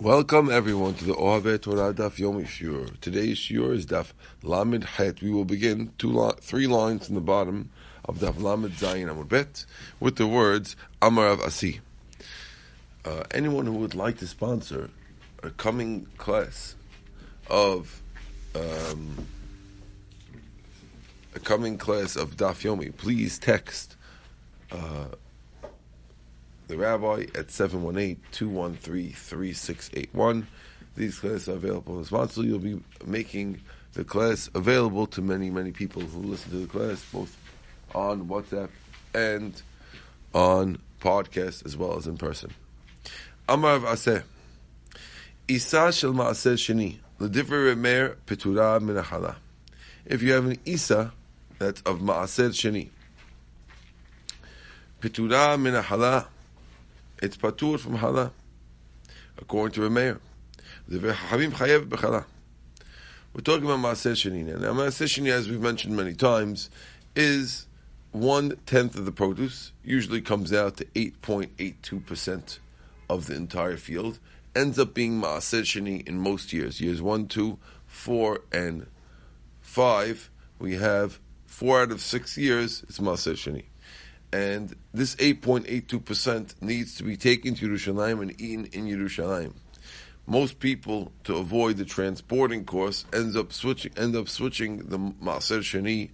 Welcome everyone to the Ohaveh Torah Daf Yomi Shiur. Today's Shiur is Daf Lamed Het. We will begin two li- three lines in the bottom of Daf Lamed Zayin Amud Bet with the words Amarav Asi. Uh, anyone who would like to sponsor a coming class of um, a coming class of Daf Yomi, please text uh, the rabbi at 718-213-3681. These classes are available as sponsor. You'll be making the class available to many, many people who listen to the class, both on WhatsApp and on podcast as well as in person. Amar Aseh. Isa shel ma'aseh sheni. L'divrei Remeir petura minachala. If you have an Isa that's of ma'aseh sheni. Petura minachala it's patur from hala, according to Rameir. The Habib chayev. We're talking about Maaser Sheni now. Maaser Sheni, as we've mentioned many times, is one tenth of the produce. Usually comes out to eight point eight two percent of the entire field. Ends up being Maaser Sheni in most years. Years one, two, four, and five. We have four out of six years. It's Maaser Sheni and this 8.82% needs to be taken to Yerushalayim and eaten in Yerushalayim. Most people, to avoid the transporting cost, ends up switching end up switching the Maaser Sheni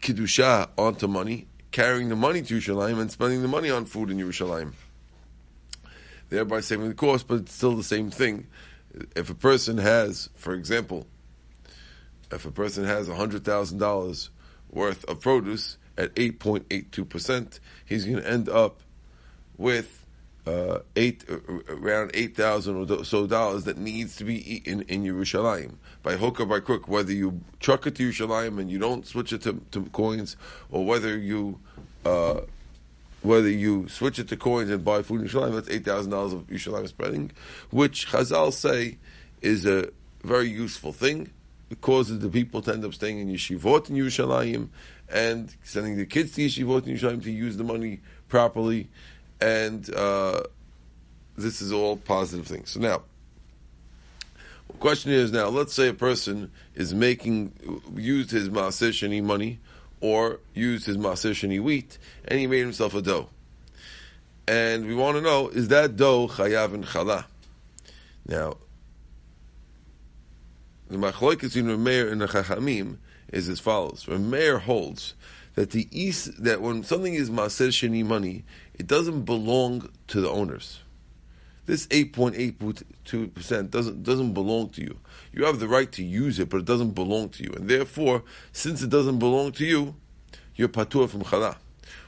Kiddusha onto money, carrying the money to Yerushalayim and spending the money on food in Yerushalayim. Thereby saving the cost, but it's still the same thing. If a person has, for example, if a person has $100,000 worth of produce, at 8.82%, he's going to end up with uh, eight uh, around eight thousand or so dollars that needs to be eaten in Yerushalayim by hook or by crook. Whether you truck it to Yerushalayim and you don't switch it to, to coins, or whether you uh, whether you switch it to coins and buy food in Yerushalayim, that's eight thousand dollars of Yerushalayim spreading, which Chazal say is a very useful thing. Causes the people to end up staying in yeshivot in Yerushalayim and sending the kids to yeshivot in Yerushalayim to use the money properly, and uh, this is all positive things. So now, the question is now, let's say a person is making used his maaser money or used his maaser wheat, and he made himself a dough, and we want to know is that dough chayav and chala? Now, the machloikas in Rameir and the Chachamim is as follows. Rameir holds that the is, that when something is Maaser Sheni money, it doesn't belong to the owners. This 8.82% doesn't, doesn't belong to you. You have the right to use it, but it doesn't belong to you. And therefore, since it doesn't belong to you, you're patur from chala.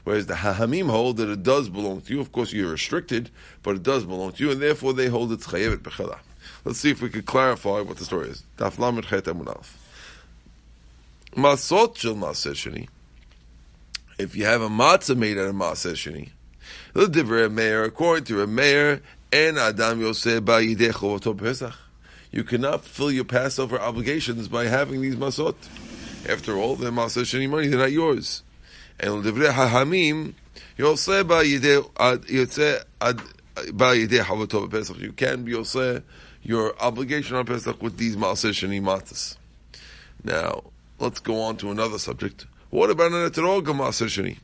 Whereas the Hahamim hold that it does belong to you. Of course, you're restricted, but it does belong to you, and therefore they hold it's chayevet b'chala. Let's see if we could clarify what the story is. Daf Lamed Chet. Masot shel Maaser Sheni. If you have a matzah made out of Maaser Sheni, the divrei Meir, according to a Meir, and Adam Yosef Ba'yidei Pesach, you cannot fulfill your Passover obligations by having these masot. After all, they're Maaser Sheni money; they're not yours. And divrei Hahamim, Yosef Ba'yidei uh, Chovato Pesach. You can be Yosef your obligation on Pesach with these Maaser Sheni matzahs. Now, let's go on to another subject. What about an etrog of Maaser Sheni?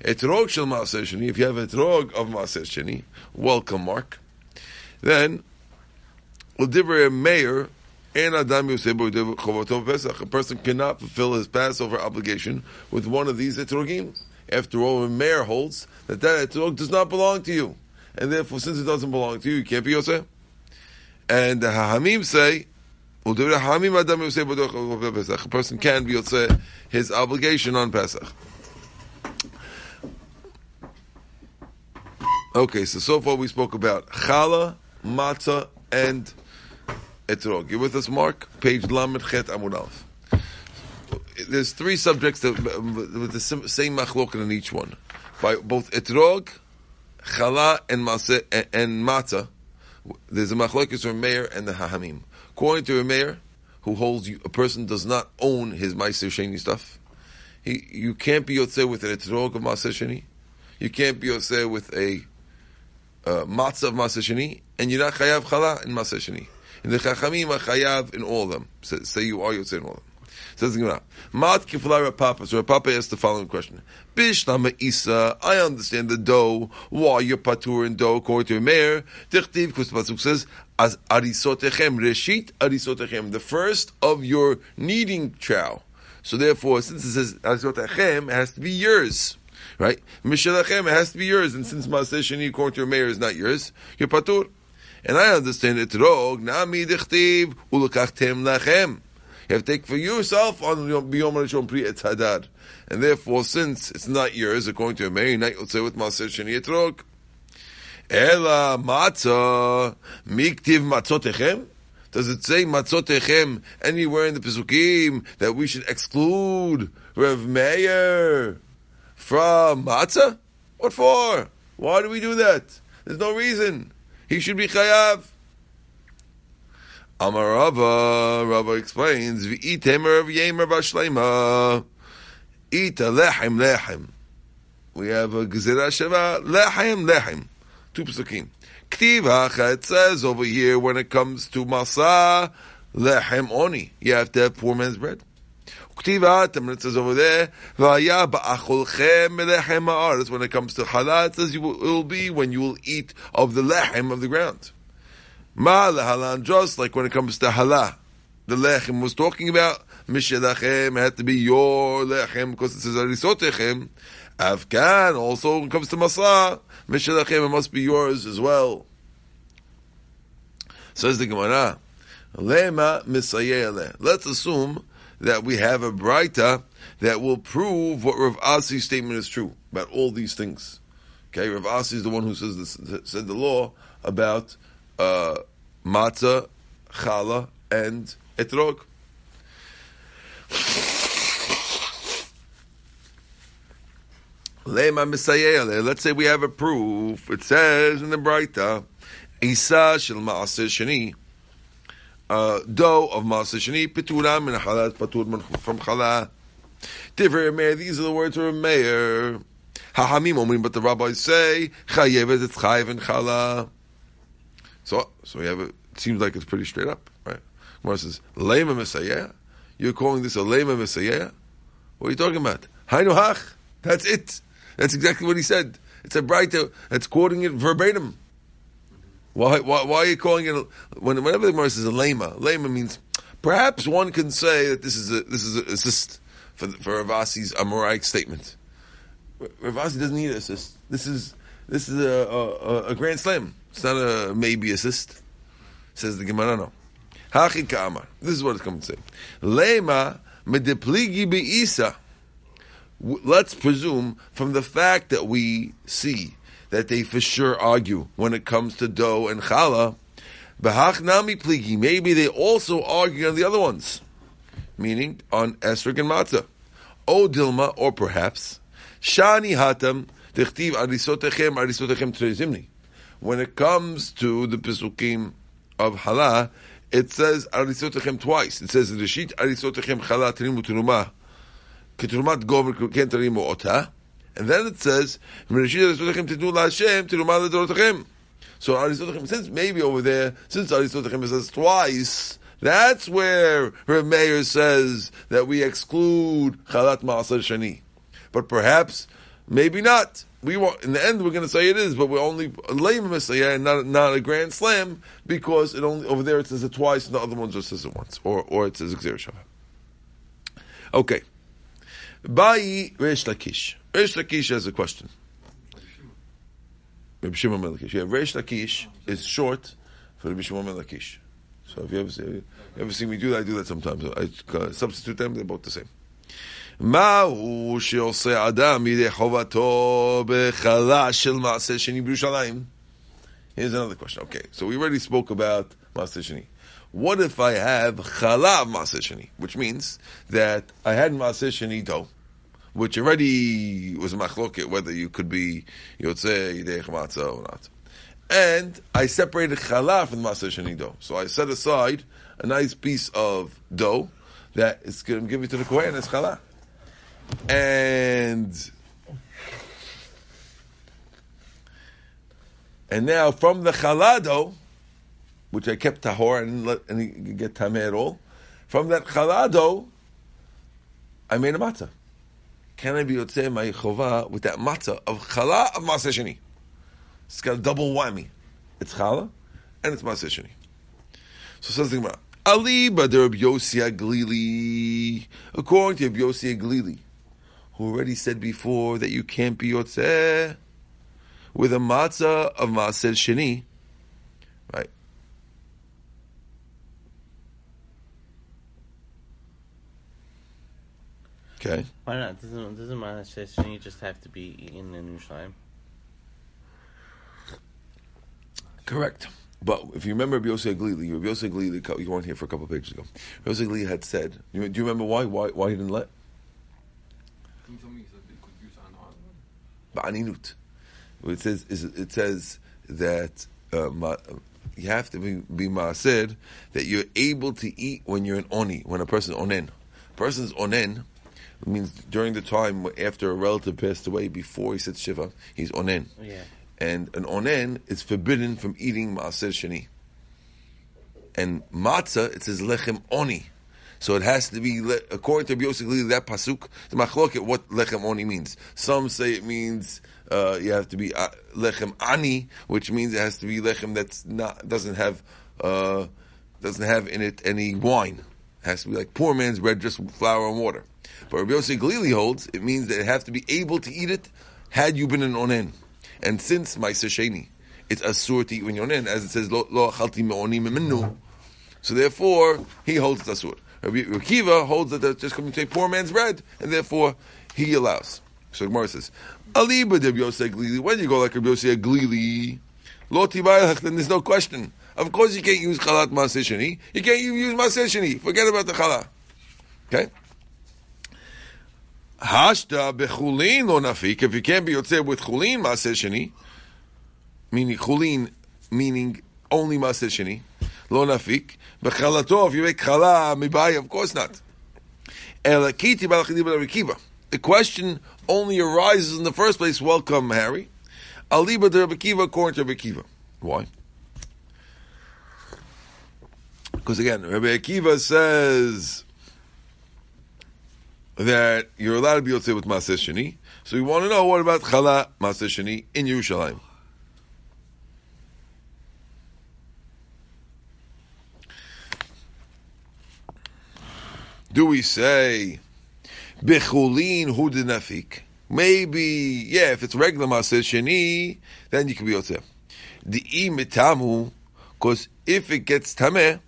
Etrog shel Maaser Sheni, if you have etrog of Maaser Sheni, welcome, Mark. Then, L'divrei Meir, and Adam Pesach. A person cannot fulfill his Passover obligation with one of these etrogim. After all, a Meir holds that that etrog does not belong to you. And therefore, since it doesn't belong to you, you can't be Yosef. And the Hahamim say, a person can be Yotzeh his obligation on Pesach. Okay, so so far we spoke about challah, matzah, and etrog. You with us, Mark? Page Lamed Chet Amud. There's three subjects that, with the same machlokin in each one. By both etrog, challah, and, matzah, and matzah, there's a machlokes from Meir and the Hahamim. According to a Meir, who holds you, a person does not own his Meiser Sheni stuff, he, you can't be Yotzeh with an etrog of Maaser Sheni. You can't be Yotzeh with a uh, matzah of Maaseh Sheni, and you're not chayav chala in Maaseh Sheni. And the chachamim are chayav in all of them. Say, you are, say in all of them. Says Gemara, Mat kifla Papa. So Papa asks the following question: Bishlama Isa, I understand the dough. Why you're patur and dough according to Meir? Dichtiv, because the pasuk says, as arisotechem reshit arisotechem, the first of your kneading chow. So therefore, since it says arisotechem, it has to be yours. Right? Mishalachem, it has to be yours. And since Maaseh Sheni, according to your Meir, is not yours, you're patur. And I understand it, rog, nami dichtiv, ulukachtem lachem. You have to take for yourself on Biyom Rishon Pri Etz Hadar. And therefore, since it's not yours, according to a Meir, not you'll say with Maaseh Sheni Etrog. Ela matzah, miktiv matzotechem. Does it say matzotechem anywhere in the Pesukim that we should exclude Rev Meir? from matzah? What for? Why do we do that? There's no reason. He should be chayav. Amar Rava, Rava explains, V'item of Yemer Bashlema, Ita lechem lechem. We have a Gezerah Sheva, lechem lechem. Two psukim. Ktiv it says over here, when it comes to Masa, lechem oni. You have to have poor man's bread. Ktivat, it says over there, Vaya ba'acholchem melechem ha'aretz. When it comes to halal, it says you will, it will be when you will eat of the lechem of the ground. Ma lehalan, just like when it comes to halal. The lechem was talking about, mishelachem had to be your lechem, because it says arisotechem. Afghan, also when it comes to masa, mishelachem, it must be yours as well. Says the Gemara, Lema misayele. Let's assume that we have a Braita that will prove what Rav Asi's statement is true about all these things. Okay, Rav Asi is the one who says this, said the law about uh, matzah, challah, and etrog. Let's say we have a proof. It says in the Braita, Isa shel ma'aseh sheni, uh, dough of Maaseh Sheni, Pituram and Halat Patur from Chala. Divrei Meir, these are the words of Meir. Hahamim Omrim, but the rabbis say, Chayevet, it's Chayev and Chala. So, so we have a, it seems like it's pretty straight up, right? Gemara says, Lema Messiah? You're calling this a Lema Messiah? What are you talking about? Hainu Hach. That's it. That's exactly what he said. It's a bright, it's quoting it verbatim. Why, why, why are you calling it, when, whenever the Gemara says a lema, lema means, perhaps one can say that this is a, this is a assist for, for Rav Asi's Amoraic statement. Ravasi doesn't need assist. This is, this is a, a, a grand slam. It's not a maybe assist. Says the Gemara, no. Ka'amar. This is what it's coming to say. Lema medepligi be'isa. Let's presume from the fact that we see that they for sure argue when it comes to dough and challah. Behach nami pligi. Maybe they also argue on the other ones, meaning on esrog and matzah. O dilma, or perhaps shani hatam dechtiv arisotechem arisotechem trezimni. When it comes to the pesukim of halah, it says arisotechem twice. It says reshit arisotechem challah trimu teruma ketrumat gomer ken otah. And then it says, So since maybe over there, since Arisotachem says twice, that's where her Meir says that we exclude Chalat Ma'asar Shani. But perhaps, maybe not. We want, in the end, we're going to say it is, but we're only lame Messiah and not, not a grand slam because it only over there it says it twice and the other one just says it once, or or it says Xer Okay. Bai Reish Lakish. Reish Lakish has a question. Rabbi Shimon ben Lakish. Yeah, Reish Lakish is short for Rabbi Shimon ben Lakish. So if you ever see, you ever see me do that, I do that sometimes. I uh, substitute them; they're both the same. מהו שעושה אדם מידי חובתו בחלה של מעשה שני בירושלים? Here's another question. Okay, so we already spoke about מעשה sheni. What if I have chala of מעשה sheni? Which means that I had מעשה sheni dough, which already was machloket whether you could be yotzei yidei matzah or not. And I separated challah from the matzah sheni dough. So I set aside a nice piece of dough that is going to give it to the kohen as challah. And And now from the chalado, which I kept tahor and let any get tameh at all, from that chalado, I made a matzah. Can I be yotzei my chova with that matzah of chala of maaseh sheni? It's got a double whammy. It's chala and it's maaseh sheni. So says the Gemara. Ali Badr Yossi Aglili. According to Yossi Aglili, who already said before that you can't be yotzeh with a matzah of Maaser Sheni, right? Okay. Why not? Doesn't doesn't Maaser Sheni just have to be eaten in Yerushalayim? Correct. But if you remember Rabbi Yosef Glili, Rabbi Yosef Glili, you weren't here for a couple of pages ago. Rabbi Yosef Glili had said, do you, do you remember why? Why why he didn't let? Ba'aninut. It says it says that uh, you have to be, be ma'ased that you're able to eat when you're an oni, when a person's onen. A person's onen means during the time after a relative passed away, before he sits shiva, he's onen. Yeah. And an onen is forbidden from eating maaser sheni. And matzah, it says lechem oni. So it has to be, according to Yosef that pasuk, the machlok at what lechem oni means. Some say it means uh, you have to be uh, lechem ani, which means it has to be lechem that's not doesn't have uh, doesn't have in it any wine. It has to be like poor man's bread, just flour and water. But Rabbi Yosef Glili holds it means that it have to be able to eat it had you been an onen. And since my sheni, it's asur to eat when you're onen, as it says lo achalti me'oni memenu. So therefore, he holds it's asur. Rabbi Akiva holds that that's just coming to a poor man's bread, and therefore he allows. So Gemara says, Ali b'Rabbi Yosef Glili. When you go like Rabbi Yosef Glili, then there's no question. Of course, you can't use chalat maaseh. You can't use maaseh. Forget about the chala. Okay. Hashta bechulin lo nafik. If you can't be yotzeh with chulin maaseh meaning chulin, meaning only maaseh sheni, lo nafik. Bechalato, if you make chala mibai, of course not. Elakiti balachidi b'Rakiva. The question only arises in the first place. Welcome, Harry. Aliba de Rabbi according to Rabbi Why? Because again, Rabbi Akiva says that you're allowed to be with Maaseh Sheni. So we want to know what about Chala Maaseh Sheni in Yerushalayim. Do we say Bechulin hu nafik? Maybe, yeah, if it's regular Maaseh Sheni, then you can be yotzei. The imitamu, because if it gets tameh,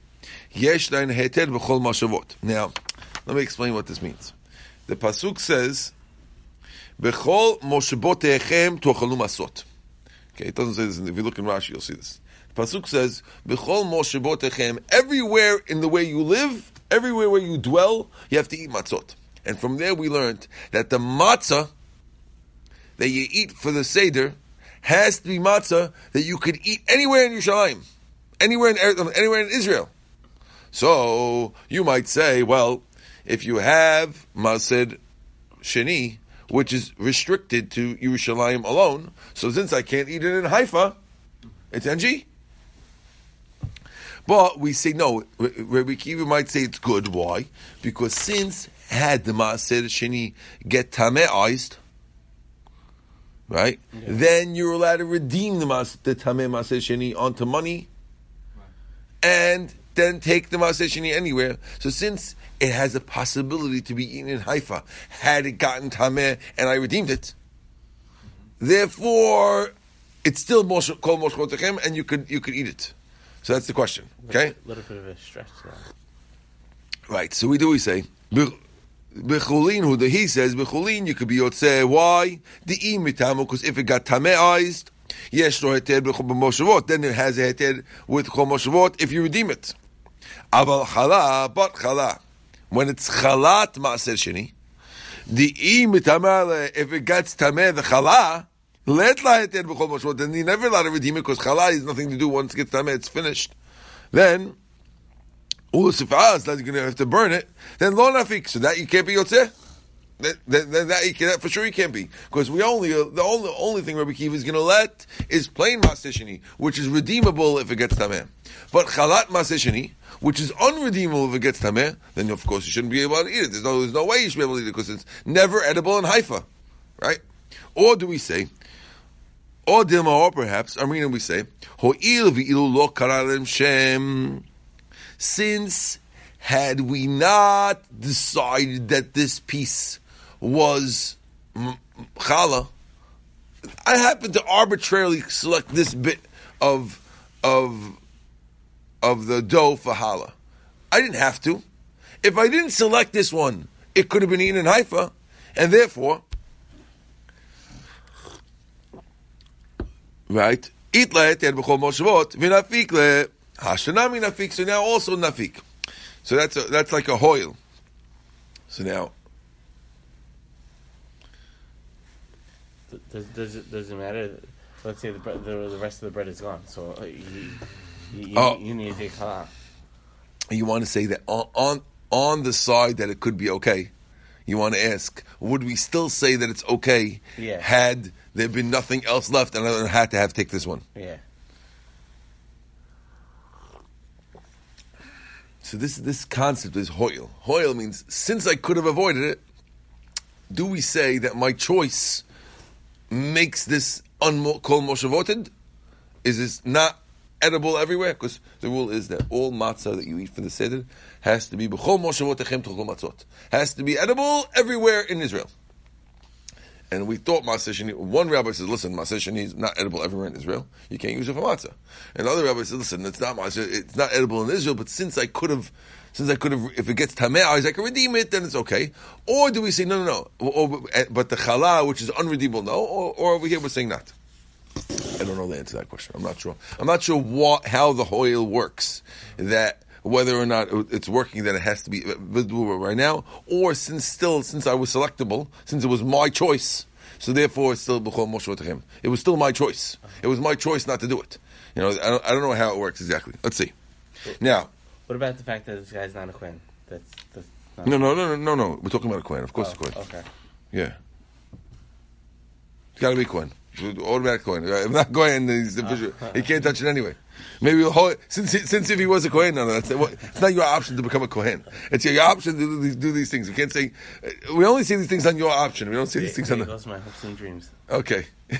yesh lein heter b'chol mashavot. Now, let me explain what this means. The pasuk says, "Bechol moshabotechem tochalu masot." Okay, it doesn't say this. If you look in Rashi, you'll see this. The pasuk says, "Bechol moshabotechem." Everywhere in the way you live, everywhere where you dwell, you have to eat matzot. And from there, we learned that the matzah that you eat for the seder has to be matzah that you could eat anywhere in Yerushalayim, anywhere in anywhere in Israel. So you might say, well, if you have Mased Sheni, which is restricted to Yerushalayim alone, so since I can't eat it in Haifa, it's NG. But we say no. Rabbi Akiva might say it's good. Why? Because since had the Maaser Sheni get tameized, right? Yeah. Then you're allowed to redeem the mas the tameh Maaser Sheni onto money, right. and then take the Maaser Sheni anywhere. So since it has a possibility to be eaten in Haifa, had it gotten Tameh and I redeemed it, mm-hmm. therefore it's still called Moshe Chotechem and you could you could eat it. So that's the question. Okay? A little bit of a stretch. Right. So we do we say Bechulin, who the he says Bechulin, you could be Yotzeh. Why? The imitamu, because if it got tameized, yes, no heter b'moshavot. Then it has a heter with chol moshavot if you redeem it. Aval chala, but chala. When it's chalat maaser sheni, the imitamale, if it gets tameh the chala, let la heter b'chol moshavot. Then you never allowed to redeem it because chala has nothing to do once it gets tameh, it's finished. Then Ulasifaz, that you're going to have to burn it, then lo nafik, so that you can't be yotzeh. That, that, that, that, that for sure he can't be because we only uh, the only only thing Rabbi Akiva is going to let is plain masishini, which is redeemable if it gets tameh. But chalat masishini, which is unredeemable if it gets tameh, then of course you shouldn't be able to eat it. There's no there's no way you should be able to eat it because it's never edible in Haifa, right? Or do we say? Or Dilma, or perhaps, Armina, we say, Ho'il lo shem. Since had we not decided that this piece was challah, I happen to arbitrarily select this bit of of of the dough for challah. I didn't have to. If I didn't select this one, it could have been eaten in Haifa, and therefore right? Let yad b'chol moshvot v'nafik le hashanami nafik. So now also nafik. So that's a, that's like a hoil. So now. Does, does, it, does it matter? Let's say the, bread, the, the rest of the bread is gone. So uh, you, you, Oh. you need to take halal. You want to say that on, on on the side that it could be okay. You want to ask, would we still say that it's okay Yeah. had there been nothing else left and I had to have take this one? Yeah. So this this concept is hoil. Hoil means since I could have avoided it, do we say that my choice makes this unkol moshavoted? Is this not edible everywhere? Because the rule is that all matzah that you eat for the seder has to be b'chol moshavotechem t'chol matzot. Has to be edible everywhere in Israel. And we thought sheni. One rabbi says, "Listen, sheni is not edible everywhere in Israel. You can't use it for matzah." And another rabbi says, "Listen, it's not matzah. It's not edible in Israel. But since I could have, since I could have, if it gets tameh, I can redeem it. Then it's okay." Or do we say, "No, no, no"? Or, eh, but the challah, which is unredeemable, no. Or, or over here, we're saying not. I don't know the answer to that question. I'm not sure. I'm not sure what how the hoil works. That whether or not it's working, that it has to be uh, visible right now, or since still since I was selectable, since it was my choice, so therefore it's still b'chol moshe him. It was still my choice. It was my choice not to do it. You know, I don't, I don't know how it works exactly. Let's see. Now, What about the fact that this guy's not a kohen? That's, that's not no, no, no, no, no, no. We're talking about a coin. Of course, Oh, a coin. Okay. Yeah, it's got to be coin. Automatic coin. If not coin, he's the. He can't touch it anyway. Maybe since since if he was a kohen, no, no, that's it's not your option to become a kohen. It's your option to do these, do these things. You can't say uh, we only see these things on your option. We don't see these things on goes my hopes and dreams. Okay.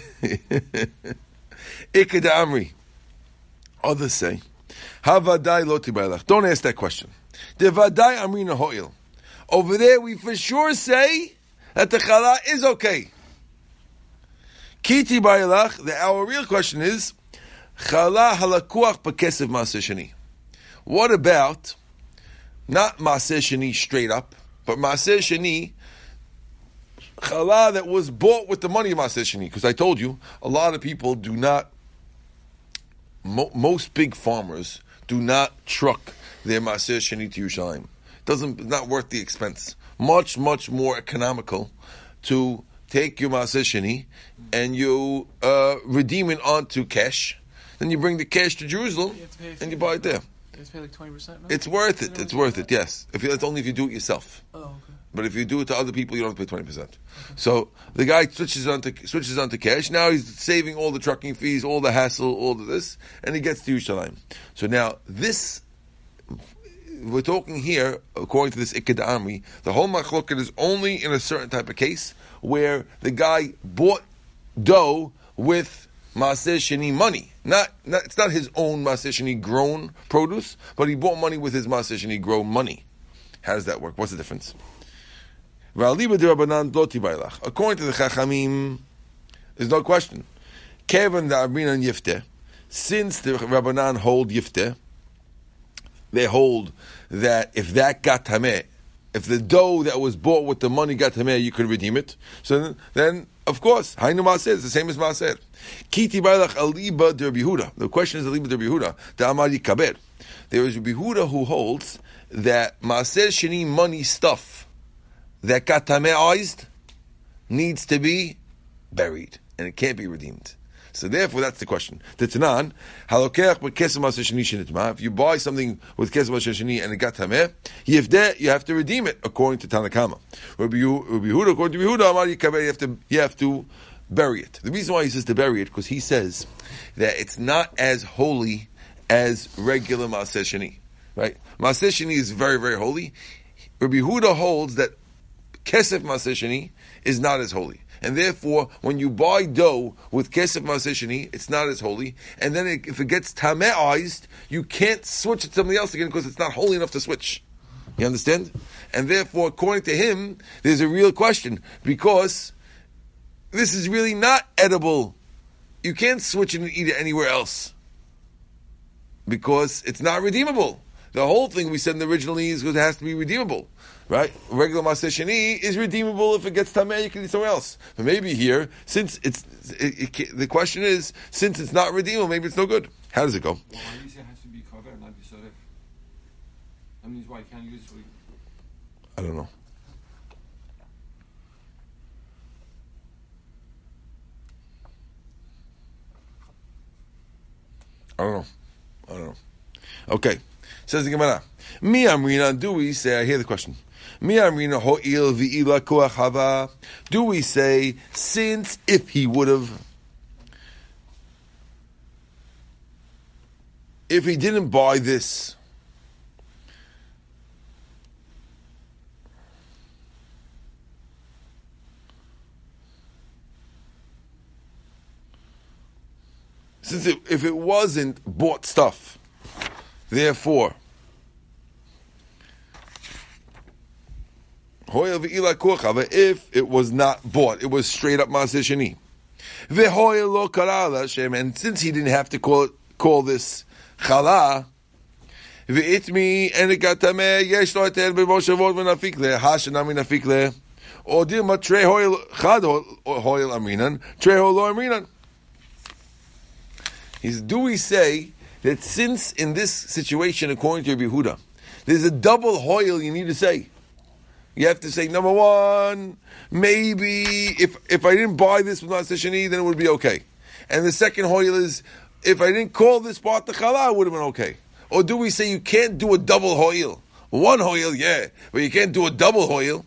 Ikeda Amri. Others say, Havadai lo tibaylach. Don't ask that question. Devadai Amrina ho'il. Over there, we for sure say that the challah is okay. Kiti baylach. The our real question is, challah halakuach b'kesev maaseh. What about not maaseh straight up, but maaseh sheni challah that was bought with the money of Maaseh Because I told you, a lot of people do not, mo- most big farmers do not truck their Maaseh Sheni to Yerushalayim. Doesn't, not worth the expense. Much, much more economical to take your Maaseh Sheni and you uh, redeem it onto cash. Then you bring the cash to Jerusalem You and you buy it there. You have to pay like twenty percent. It's worth it. It's worth it. Yes, if you, it's only if you do it yourself. Oh, okay. But if you do it to other people, you don't have to pay twenty percent. So the guy switches onto switches onto cash. Now he's saving all the trucking fees, all the hassle, all of this, and he gets to Yerushalayim. So now this, we're talking here, according to this Iked Amri, the whole machloket is only in a certain type of case where the guy bought dough with Maaseh Sheni money. Not, not, it's not his own Maaseh grown produce, but he bought money with his Maaseh Sheni grown money. How does that work? What's the difference? According to the Chachamim, there's no question. Kevin the since the Rabbanan hold Yifteh, they hold that if that got tameh, if the dough that was bought with the money got tameh, you could redeem it. So then, then of course, Hainu Maaser is the same as Maaser. Kiti bailach aliba der Yehuda. The question is aliba der Yehuda. The Amari Kaber. There is a Yehuda who holds that Maaser Sheni money stuff that got tameized needs to be buried and it can't be redeemed. So therefore, that's the question. The Tanan, halokech shenitma. If you buy something with kesem sheni and it got tameh, yivdeh, you have to redeem it according to Tanakama. Rabbi Yehuda, according to Yehuda, you have to you have to bury it. The reason why he says to bury it because he says that it's not as holy as regular Maaseh Sheni. Right? Maaseh Sheni is very very holy. Rabbi Yehuda holds that kesef Maaseh Sheni is not as holy and therefore, when you buy dough with kesef masishini, it's not as holy. And then it, if it gets tameized, you can't switch it to something else again because it's not holy enough to switch. You understand? And therefore, according to him, there's a real question because this is really not edible. You can't switch it and eat it anywhere else because it's not redeemable. The whole thing we said originally is because it has to be redeemable right? Regular Sheni is redeemable if it gets Tameh, you can eat somewhere else. But maybe here, since it's, it, it, the question is, since it's not redeemable, maybe it's no good. How does it go? Well, why do you say it has to be covered and not be? That means why you can't use it for I don't know. I don't know. I don't know. Okay. Says the Gemara. Mi amrina, do we say, I hear the question. Do we say, since if he would have, if he didn't buy this, since it, if it wasn't bought stuff, therefore, if it was not bought, it was straight up Maaseh Sheni. And since he didn't have to call it, call this Chala, V'itmi and it got tameh yesh lo eter b'moshavot v'nafik le hashanami nafik le odim ma tre hoil chad hoil aminan tre hoil lo aminan. Is do we say that since in this situation according to Yehuda there's a double hoil you need to say you have to say number one, maybe if if I didn't buy this with Shani, then it would be okay. And the second hoil is if I didn't call this part the chala, it would have been okay. Or do we say you can't do a double hoil? One hoil, yeah, but you can't do a double hoil?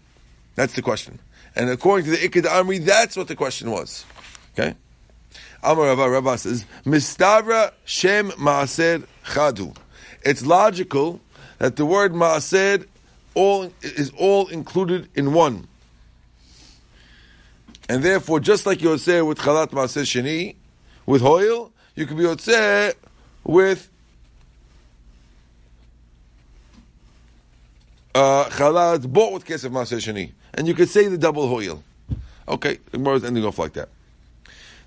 That's the question. And according to the Ikad Amri, that's what the question was. Okay? Amar Rava Rava says, Mistavra Shem Maaser Chadu. It's logical that the word Maaser all is all included in one. And therefore, just like you say with Chalat Maaser Sheni, with Hoil, you can be Yotzeh with uh, Chalat bought with Kesef Maaser Sheni. And you could say the double Hoil. Okay, the Gemara is ending off like that.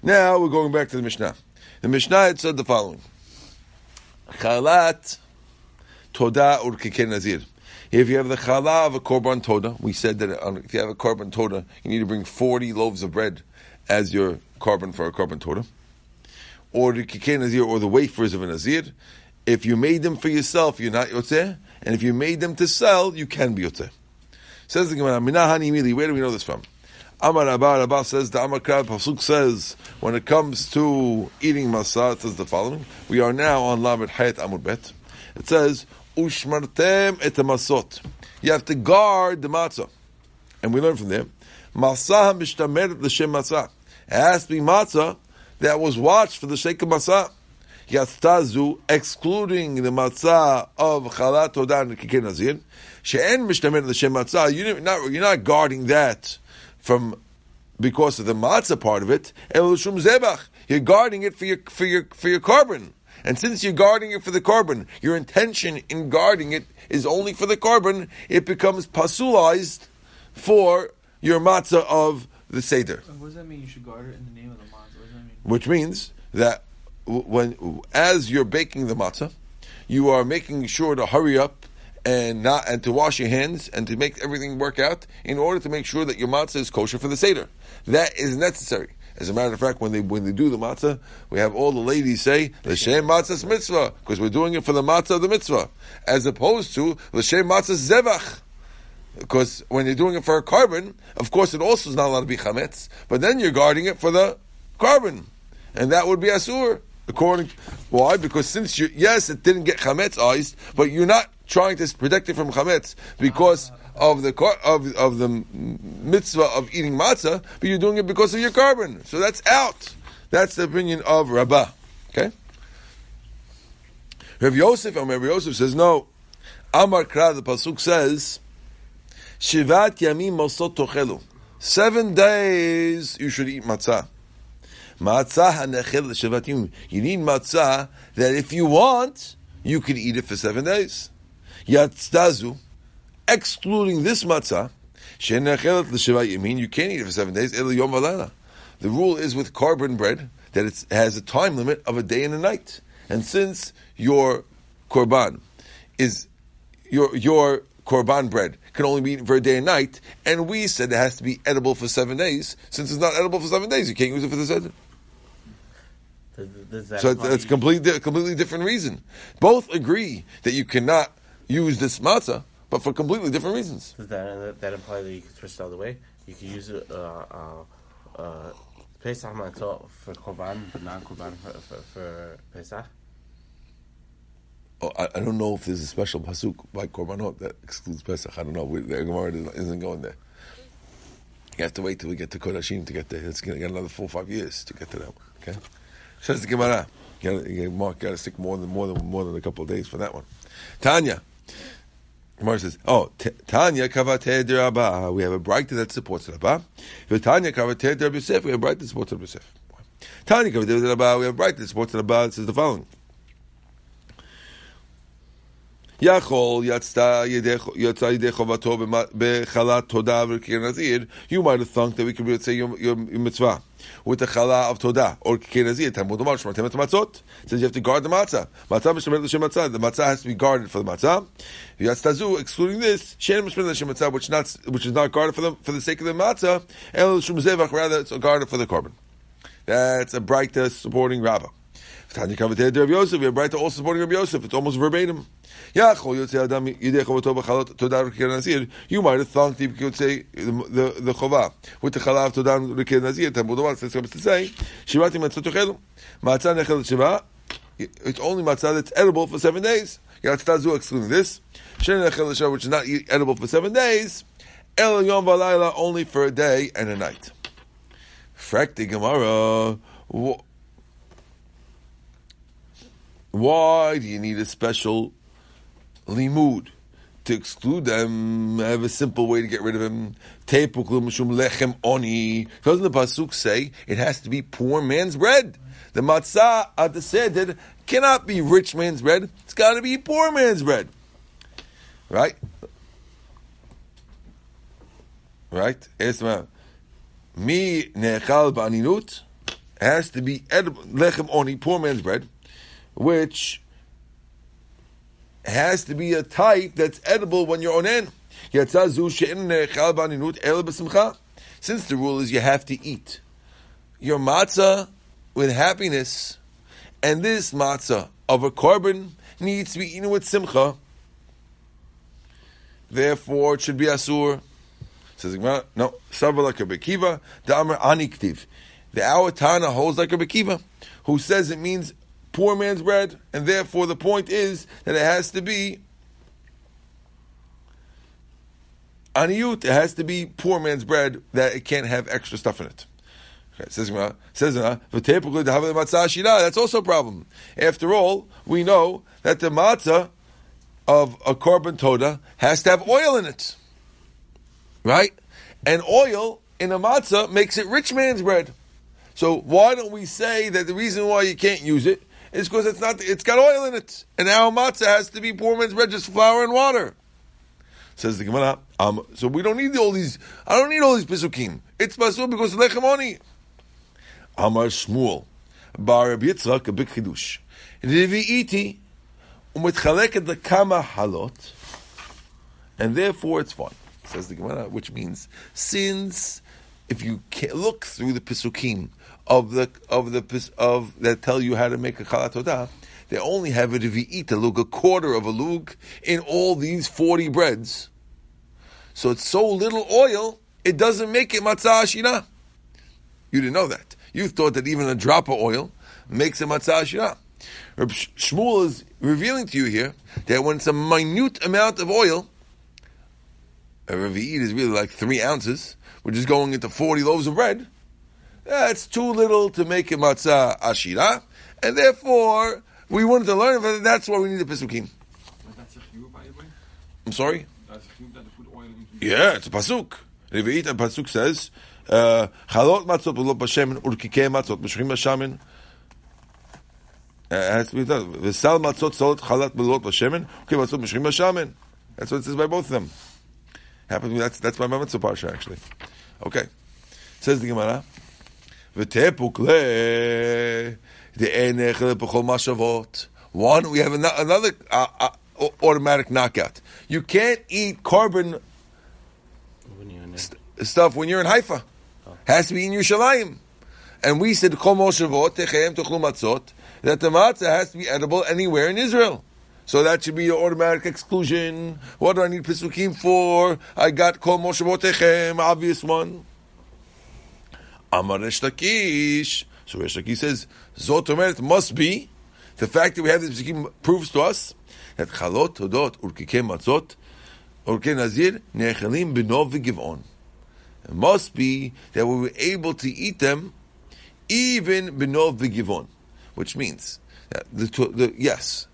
Now we're going back to the Mishnah. The Mishnah had said the following: Chalat Toda Urkike Nazir. If you have the challah of a korban toda, we said that if you have a korban toda, you need to bring 40 loaves of bread as your korban for a korban toda. Or the kikeh nazir, or the wafers of a nazir. If you made them for yourself, you're not yotzeh. And if you made them to sell, you can be yotzeh. Says the Gemara, Minahani Mili, where do we know this from? Amar Abba, Abba says, the Amar Krab Pasuk says, when it comes to eating masah, it says the following. We are now on Lamed Hayat Amur Bet. It says, ushmartem et masot. You have to guard the matzah. And we learn from there, matzah mishtamer l'shem matzah. It has to be matzah that was watched for the sake of matzah. Yastazu, excluding the matzah of chalat todah and kikir nazir. She'en mishtamer l'shem matzah. You're not, you're not guarding that from because of the matzah part of it. You're guarding it for your for your for your korban. And since you're guarding it for the korban, your intention in guarding it is only for the korban, it becomes pasulized for your matzah of the Seder. What does that mean? You should guard it in the name of the matzah. What does that mean? Which means that when, as you're baking the matzah, you are making sure to hurry up and not and to wash your hands and to make everything work out in order to make sure that your matzah is kosher for the seder. That is necessary. As a matter of fact, when they when they do the matzah, we have all the ladies say l'shem matzah's mitzvah because we're doing it for the matzah of the mitzvah, as opposed to l'shem matzah's zevach. Because when you're doing it for a korban, of course, it also is not allowed to be chametz. But then you're guarding it for the korban, and that would be asur. According, why? Because since you yes, it didn't get chametz iced, but you're not trying to protect it from chametz because of the of of the mitzvah of eating matzah, but you're doing it because of your korban. So that's out. That's the opinion of Rabbah. Okay. Rav Yosef, and Rav Yosef says no. Amar Kra, the pasuk says, Shivat yamim mosot tochelu. Seven days you should eat matzah. Matzah hanechel shivat yamim. You need matzah that if you want, you can eat it for seven days. Yatzdazu, excluding this matzah, shenechelet l'shivat yamin, you can't eat it for seven days. El yom v'layla. The rule is with korban bread that it has a time limit of a day and a night. And since your korban is your your korban bread can only be eaten for a day and night, and we said it has to be edible for seven days. Since it's not edible for seven days, you can't use it for the seven. Does, does So it's, it's completely a completely different reason. Both agree that you cannot use this matzah, but for completely different reasons. Does that, that, that imply that you can switch the other way? You can use it, uh, uh, uh, Pesach for Korban, but not Korban for, for, for Pesach? Oh, I, I don't know if there's a special pasuk by korbanot that excludes Pesach. I don't know. We, the Gemara isn't- going there. You have to wait till we get to Kodashim to get there. It's going to get another four or five years to get to that one. Okay, says the Gemara. You. Got to stick more than more than more than a couple of days for that one. Tanya. Gemara says, "Oh, Tanya kavate derabah. We have a Braita that supports Rabba. Tanya kavate derabah Yosef, we have a Braita that supports Rabba Yosef. Tanya kavate derabah. We have a Braita that supports Rabba. It says the following." Yachol yatsa yidei chovato bechalat todah v'kir nazir. You might have thought that we could say your, your, your mitzvah with the chala of todah or kikir nazir. Tamud omar shmartem et matzot. Says you have to guard the matzah. Matzah mishmered l'shem matzah. The matzah has to be guarded for the matzah. Yatzazu, excluding this, shen mishmered l'shem matzah, which not which is not guarded for the for the sake of the matzah. El l'shem zevach, rather it's guarded for the korban. That's a bright uh, supporting rabbah. Tanya Yosef, supporting Yosef. It's almost verbatim. You might have you could say the the, the Chovah with the Chalav Todar R'Kir Nazir. Talmud Lomar says to say Shivati Matzot Tochelu Matzah Nechel Shiva. It's only matzah that's edible for seven days. Yatztazu excluding this. Shen Nechel Shiva, which is not edible for seven days. El Yom Valayla only for a day and a night. Frak the Gemara. Wh- Why do you need a special limud to exclude them? I have a simple way to get rid of mishum lechem oni. Doesn't the pasuk say it has to be poor man's bread? The matzah at the seder cannot be rich man's bread. It's got to be poor man's bread, right? Right? Esma. Mi nechal ba'aninut has to be edible, lechem oni, poor man's bread, which has to be a type that's edible when you're el b'simcha. Since the rule is you have to eat your matzah with happiness, and this matzah of a korban needs to be eaten with simcha. Therefore, it should be asur. Says no, Sava like a Bekiva, Da'amar Aniktiv. The our Tana holds like a Bekiva, who says it means poor man's bread, and therefore the point is that it has to be Aniyut, it has to be poor man's bread, that it can't have extra stuff in it. Okay, says says uh, the Gemara, "V'tepukli d'havei matzah shira." That's also a problem. After all, we know that the matzah of a korban toda has to have oil in it right? And oil in a matzah makes it rich man's bread. So why don't we say that the reason why you can't use it is because it's not it's got oil in it, and our matzah has to be poor man's bread, just flour and water. Says the Gemara. Um, so we don't need all these. I don't need all these pisukim. It's masul because lechem Amar Shmuel, Bar Rabbi Yitzchak, a big chidush. Revi'iti umitchaleket the kama halot, and therefore it's fine. Says the Gemara, which means since if you look through the pisukim of the of the of that tell you how to make a chalat todah, they only have a lug, a quarter of a lug in all these forty breads. So it's so little oil, it doesn't make it matzah ashina. You didn't know that. You thought that even a drop of oil makes a matzah ashira. Reb Shmuel is revealing to you here that when it's a minute amount of oil, a revi'it is really like three ounces, which is going into 40 loaves of bread, that's too little to make a matzah ashira, and therefore we wanted to learn about it. That's why we need the pesukim. But that's a few, by the way. I'm sorry? That's a few that they put oil into. Yeah, it's a pasuk. Revi'it, a pasuk says, uh, "Chalot matzot v'lo b'shemen urkikei matzot b'shchim b'shamen." Uh, has to be done. V'sal matzot solot chalat v'lo b'shemen urkikei matzot b'shchim b'shamen. That's what it says by both of them. Happens to that's that's my mitzvah parsha actually. Okay, says the Gemara. V'tepuk le de'enech mashavot. One, we have another uh, uh, automatic knockout. You can't eat korban When you're in stuff when you're in Haifa. Has to be in Yerushalayim. And we said Kol Moshavot Techem Tochlu Matzot that the matzah has to be edible anywhere in Israel. So that should be your automatic exclusion. What do I need Pesukim for? I got Kol Moshavot Techem, obvious one. Amar Lakish. So Reish Lakish says, Zot Omeret must be. The fact that we have this proves to us that Chalot, Todot, Urkike Matzot, Urke Nazir, Nechelim Benov V'Givon. It must be that we were able to eat them even benov v'givon, which means that the, the yes,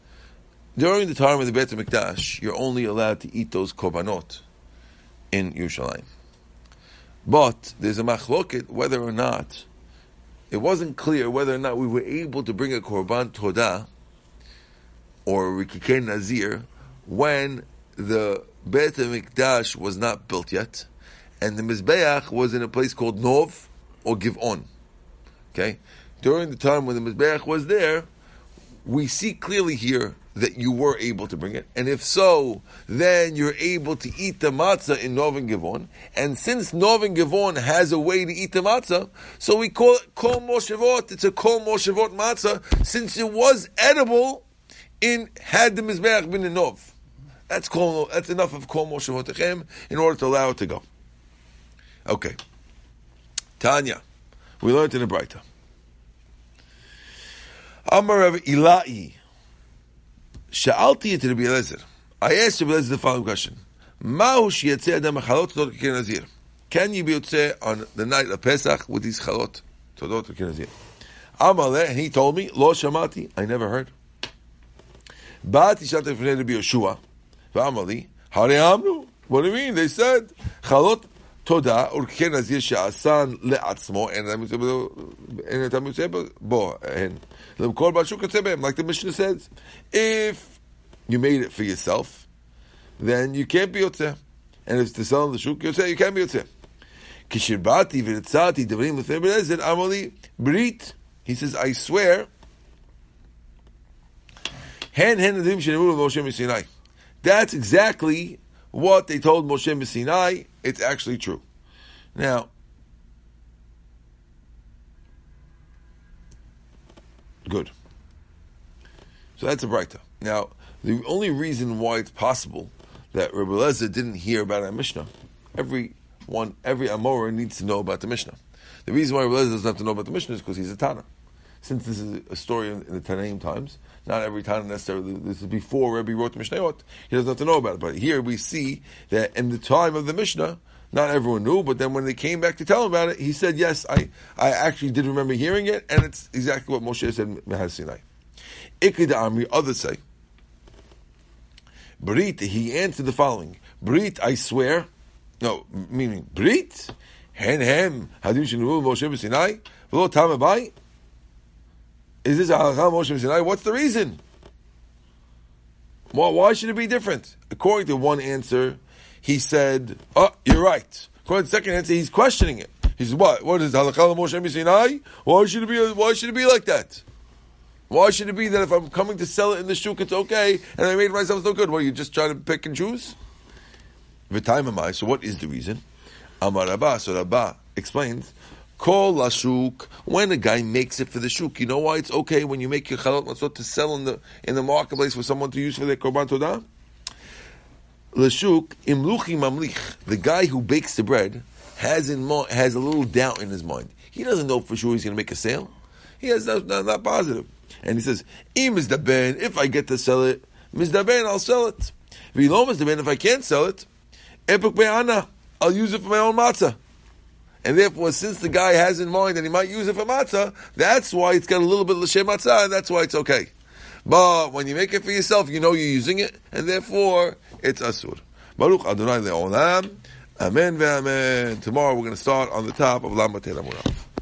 during the time of the Beit Hamikdash, you're only allowed to eat those korbanot in Yerushalayim. But there's a machloket whether or not it wasn't clear whether or not we were able to bring a korban todah or rikikei nazir when the Beit Hamikdash was not built yet and the Mizbeach was in a place called Nov or Givon. Okay? During the time when the Mizbeach was there, we see clearly here that you were able to bring it. And if so, then you're able to eat the matzah in Nov and Givon. And since Nov and Givon has a way to eat the matzah, so we call it Kol Moshevot. It's a Kol Moshevot matzah since it was edible in had the Mizbeach been in Nov. That's called, that's enough of Kol Moshevot Echem in order to allow it to go. Okay. Tanya. We learned in the Braita. Amar Ilai. Sha'alti to Rabbi Eliezer. I asked Rabbi Eliezer the following question. Ma'hu shiyatzeh adam achalot todot k'ken nazir. Can you be yotzeh on the night of Pesach with these chalot todot k'ken nazir? Amar and he told me, lo shamati, I never heard. Ba'ati shalta fnei Rabbi Yoshua. V'amar li, hare amnu. What do you mean? They said, chalot תודה, וכן נזיר שעשן לעצמו, אין את המוצא בו, הן. למכור בשוק יוצא בהם, like the Mishnah says. If you made it for yourself, then you can't be יוצא. And if it's to sell in the shuk, יוצא, you can't be יוצא. כשבאתי ונצאתי דברים לפני בן עזר, אמר לי, ברית, he says, I swear, הן הן הדברים שנאמרו למשה מסיני. That's exactly what they told Moshe Sinai, it's actually true. Now, good. So that's a Braita. Now, the only reason why it's possible that Rabbi Lezer didn't hear about our Mishnah, every one, every Amora needs to know about the Mishnah. The reason why Rabbi Lezer doesn't have to know about the Mishnah is because he's a Tana. Since this is a story in, the Tanaim times, not every time necessarily, this is before Rabbi wrote the Mishnayot, he doesn't have to know about it. But here we see that in the time of the Mishnah, not everyone knew, but then when they came back to tell him about it, he said, yes, I, I actually did remember hearing it, and it's exactly what Moshe said in Mehar Sinai. Ikid Amri, others say, Brit, he answered the following, Brit, I swear, no, meaning, Brit, hen hem, hadim shenu Moshe Sinai, v'lo tam abai, is this halacha Moshe Sinai? What's the reason? Why, why should it be different? According to one answer, he said, "Oh, you're right." According to the second answer, he's questioning it. He says, "What? What is halacha Moshe Sinai? Why should it be? Why should it be like that? Why should it be that if I'm coming to sell it in the shuk, it's okay, and I made myself no good? What you just trying to pick and choose?" V'time am I? So what is the reason? Amar Rabba. So Rabba explains. Kol lashuk. When a guy makes it for the shuk, you know why it's okay when you make your chalot matzot to sell in the in the marketplace for someone to use for their korban todah. Lashuk imluchi mamlich. The guy who bakes the bread has in has a little doubt in his mind. he doesn't know for sure he's going to make a sale. He has not, not, not. And he says, Im is the ben, if I get to sell it, ben, I'll sell it. V'lo ben, if I can't sell it, epuk be'ana, I'll use it for my own matzah. And therefore, since the guy has in mind that he might use it for matzah, that's why it's got a little bit of l'shem matzah, and that's why it's okay. But when you make it for yourself, you know you're using it, and therefore, it's asur. Baruch Adonai le'olam. Amen ve'amen. Tomorrow we're going to start on the top of Lambat Amunaf.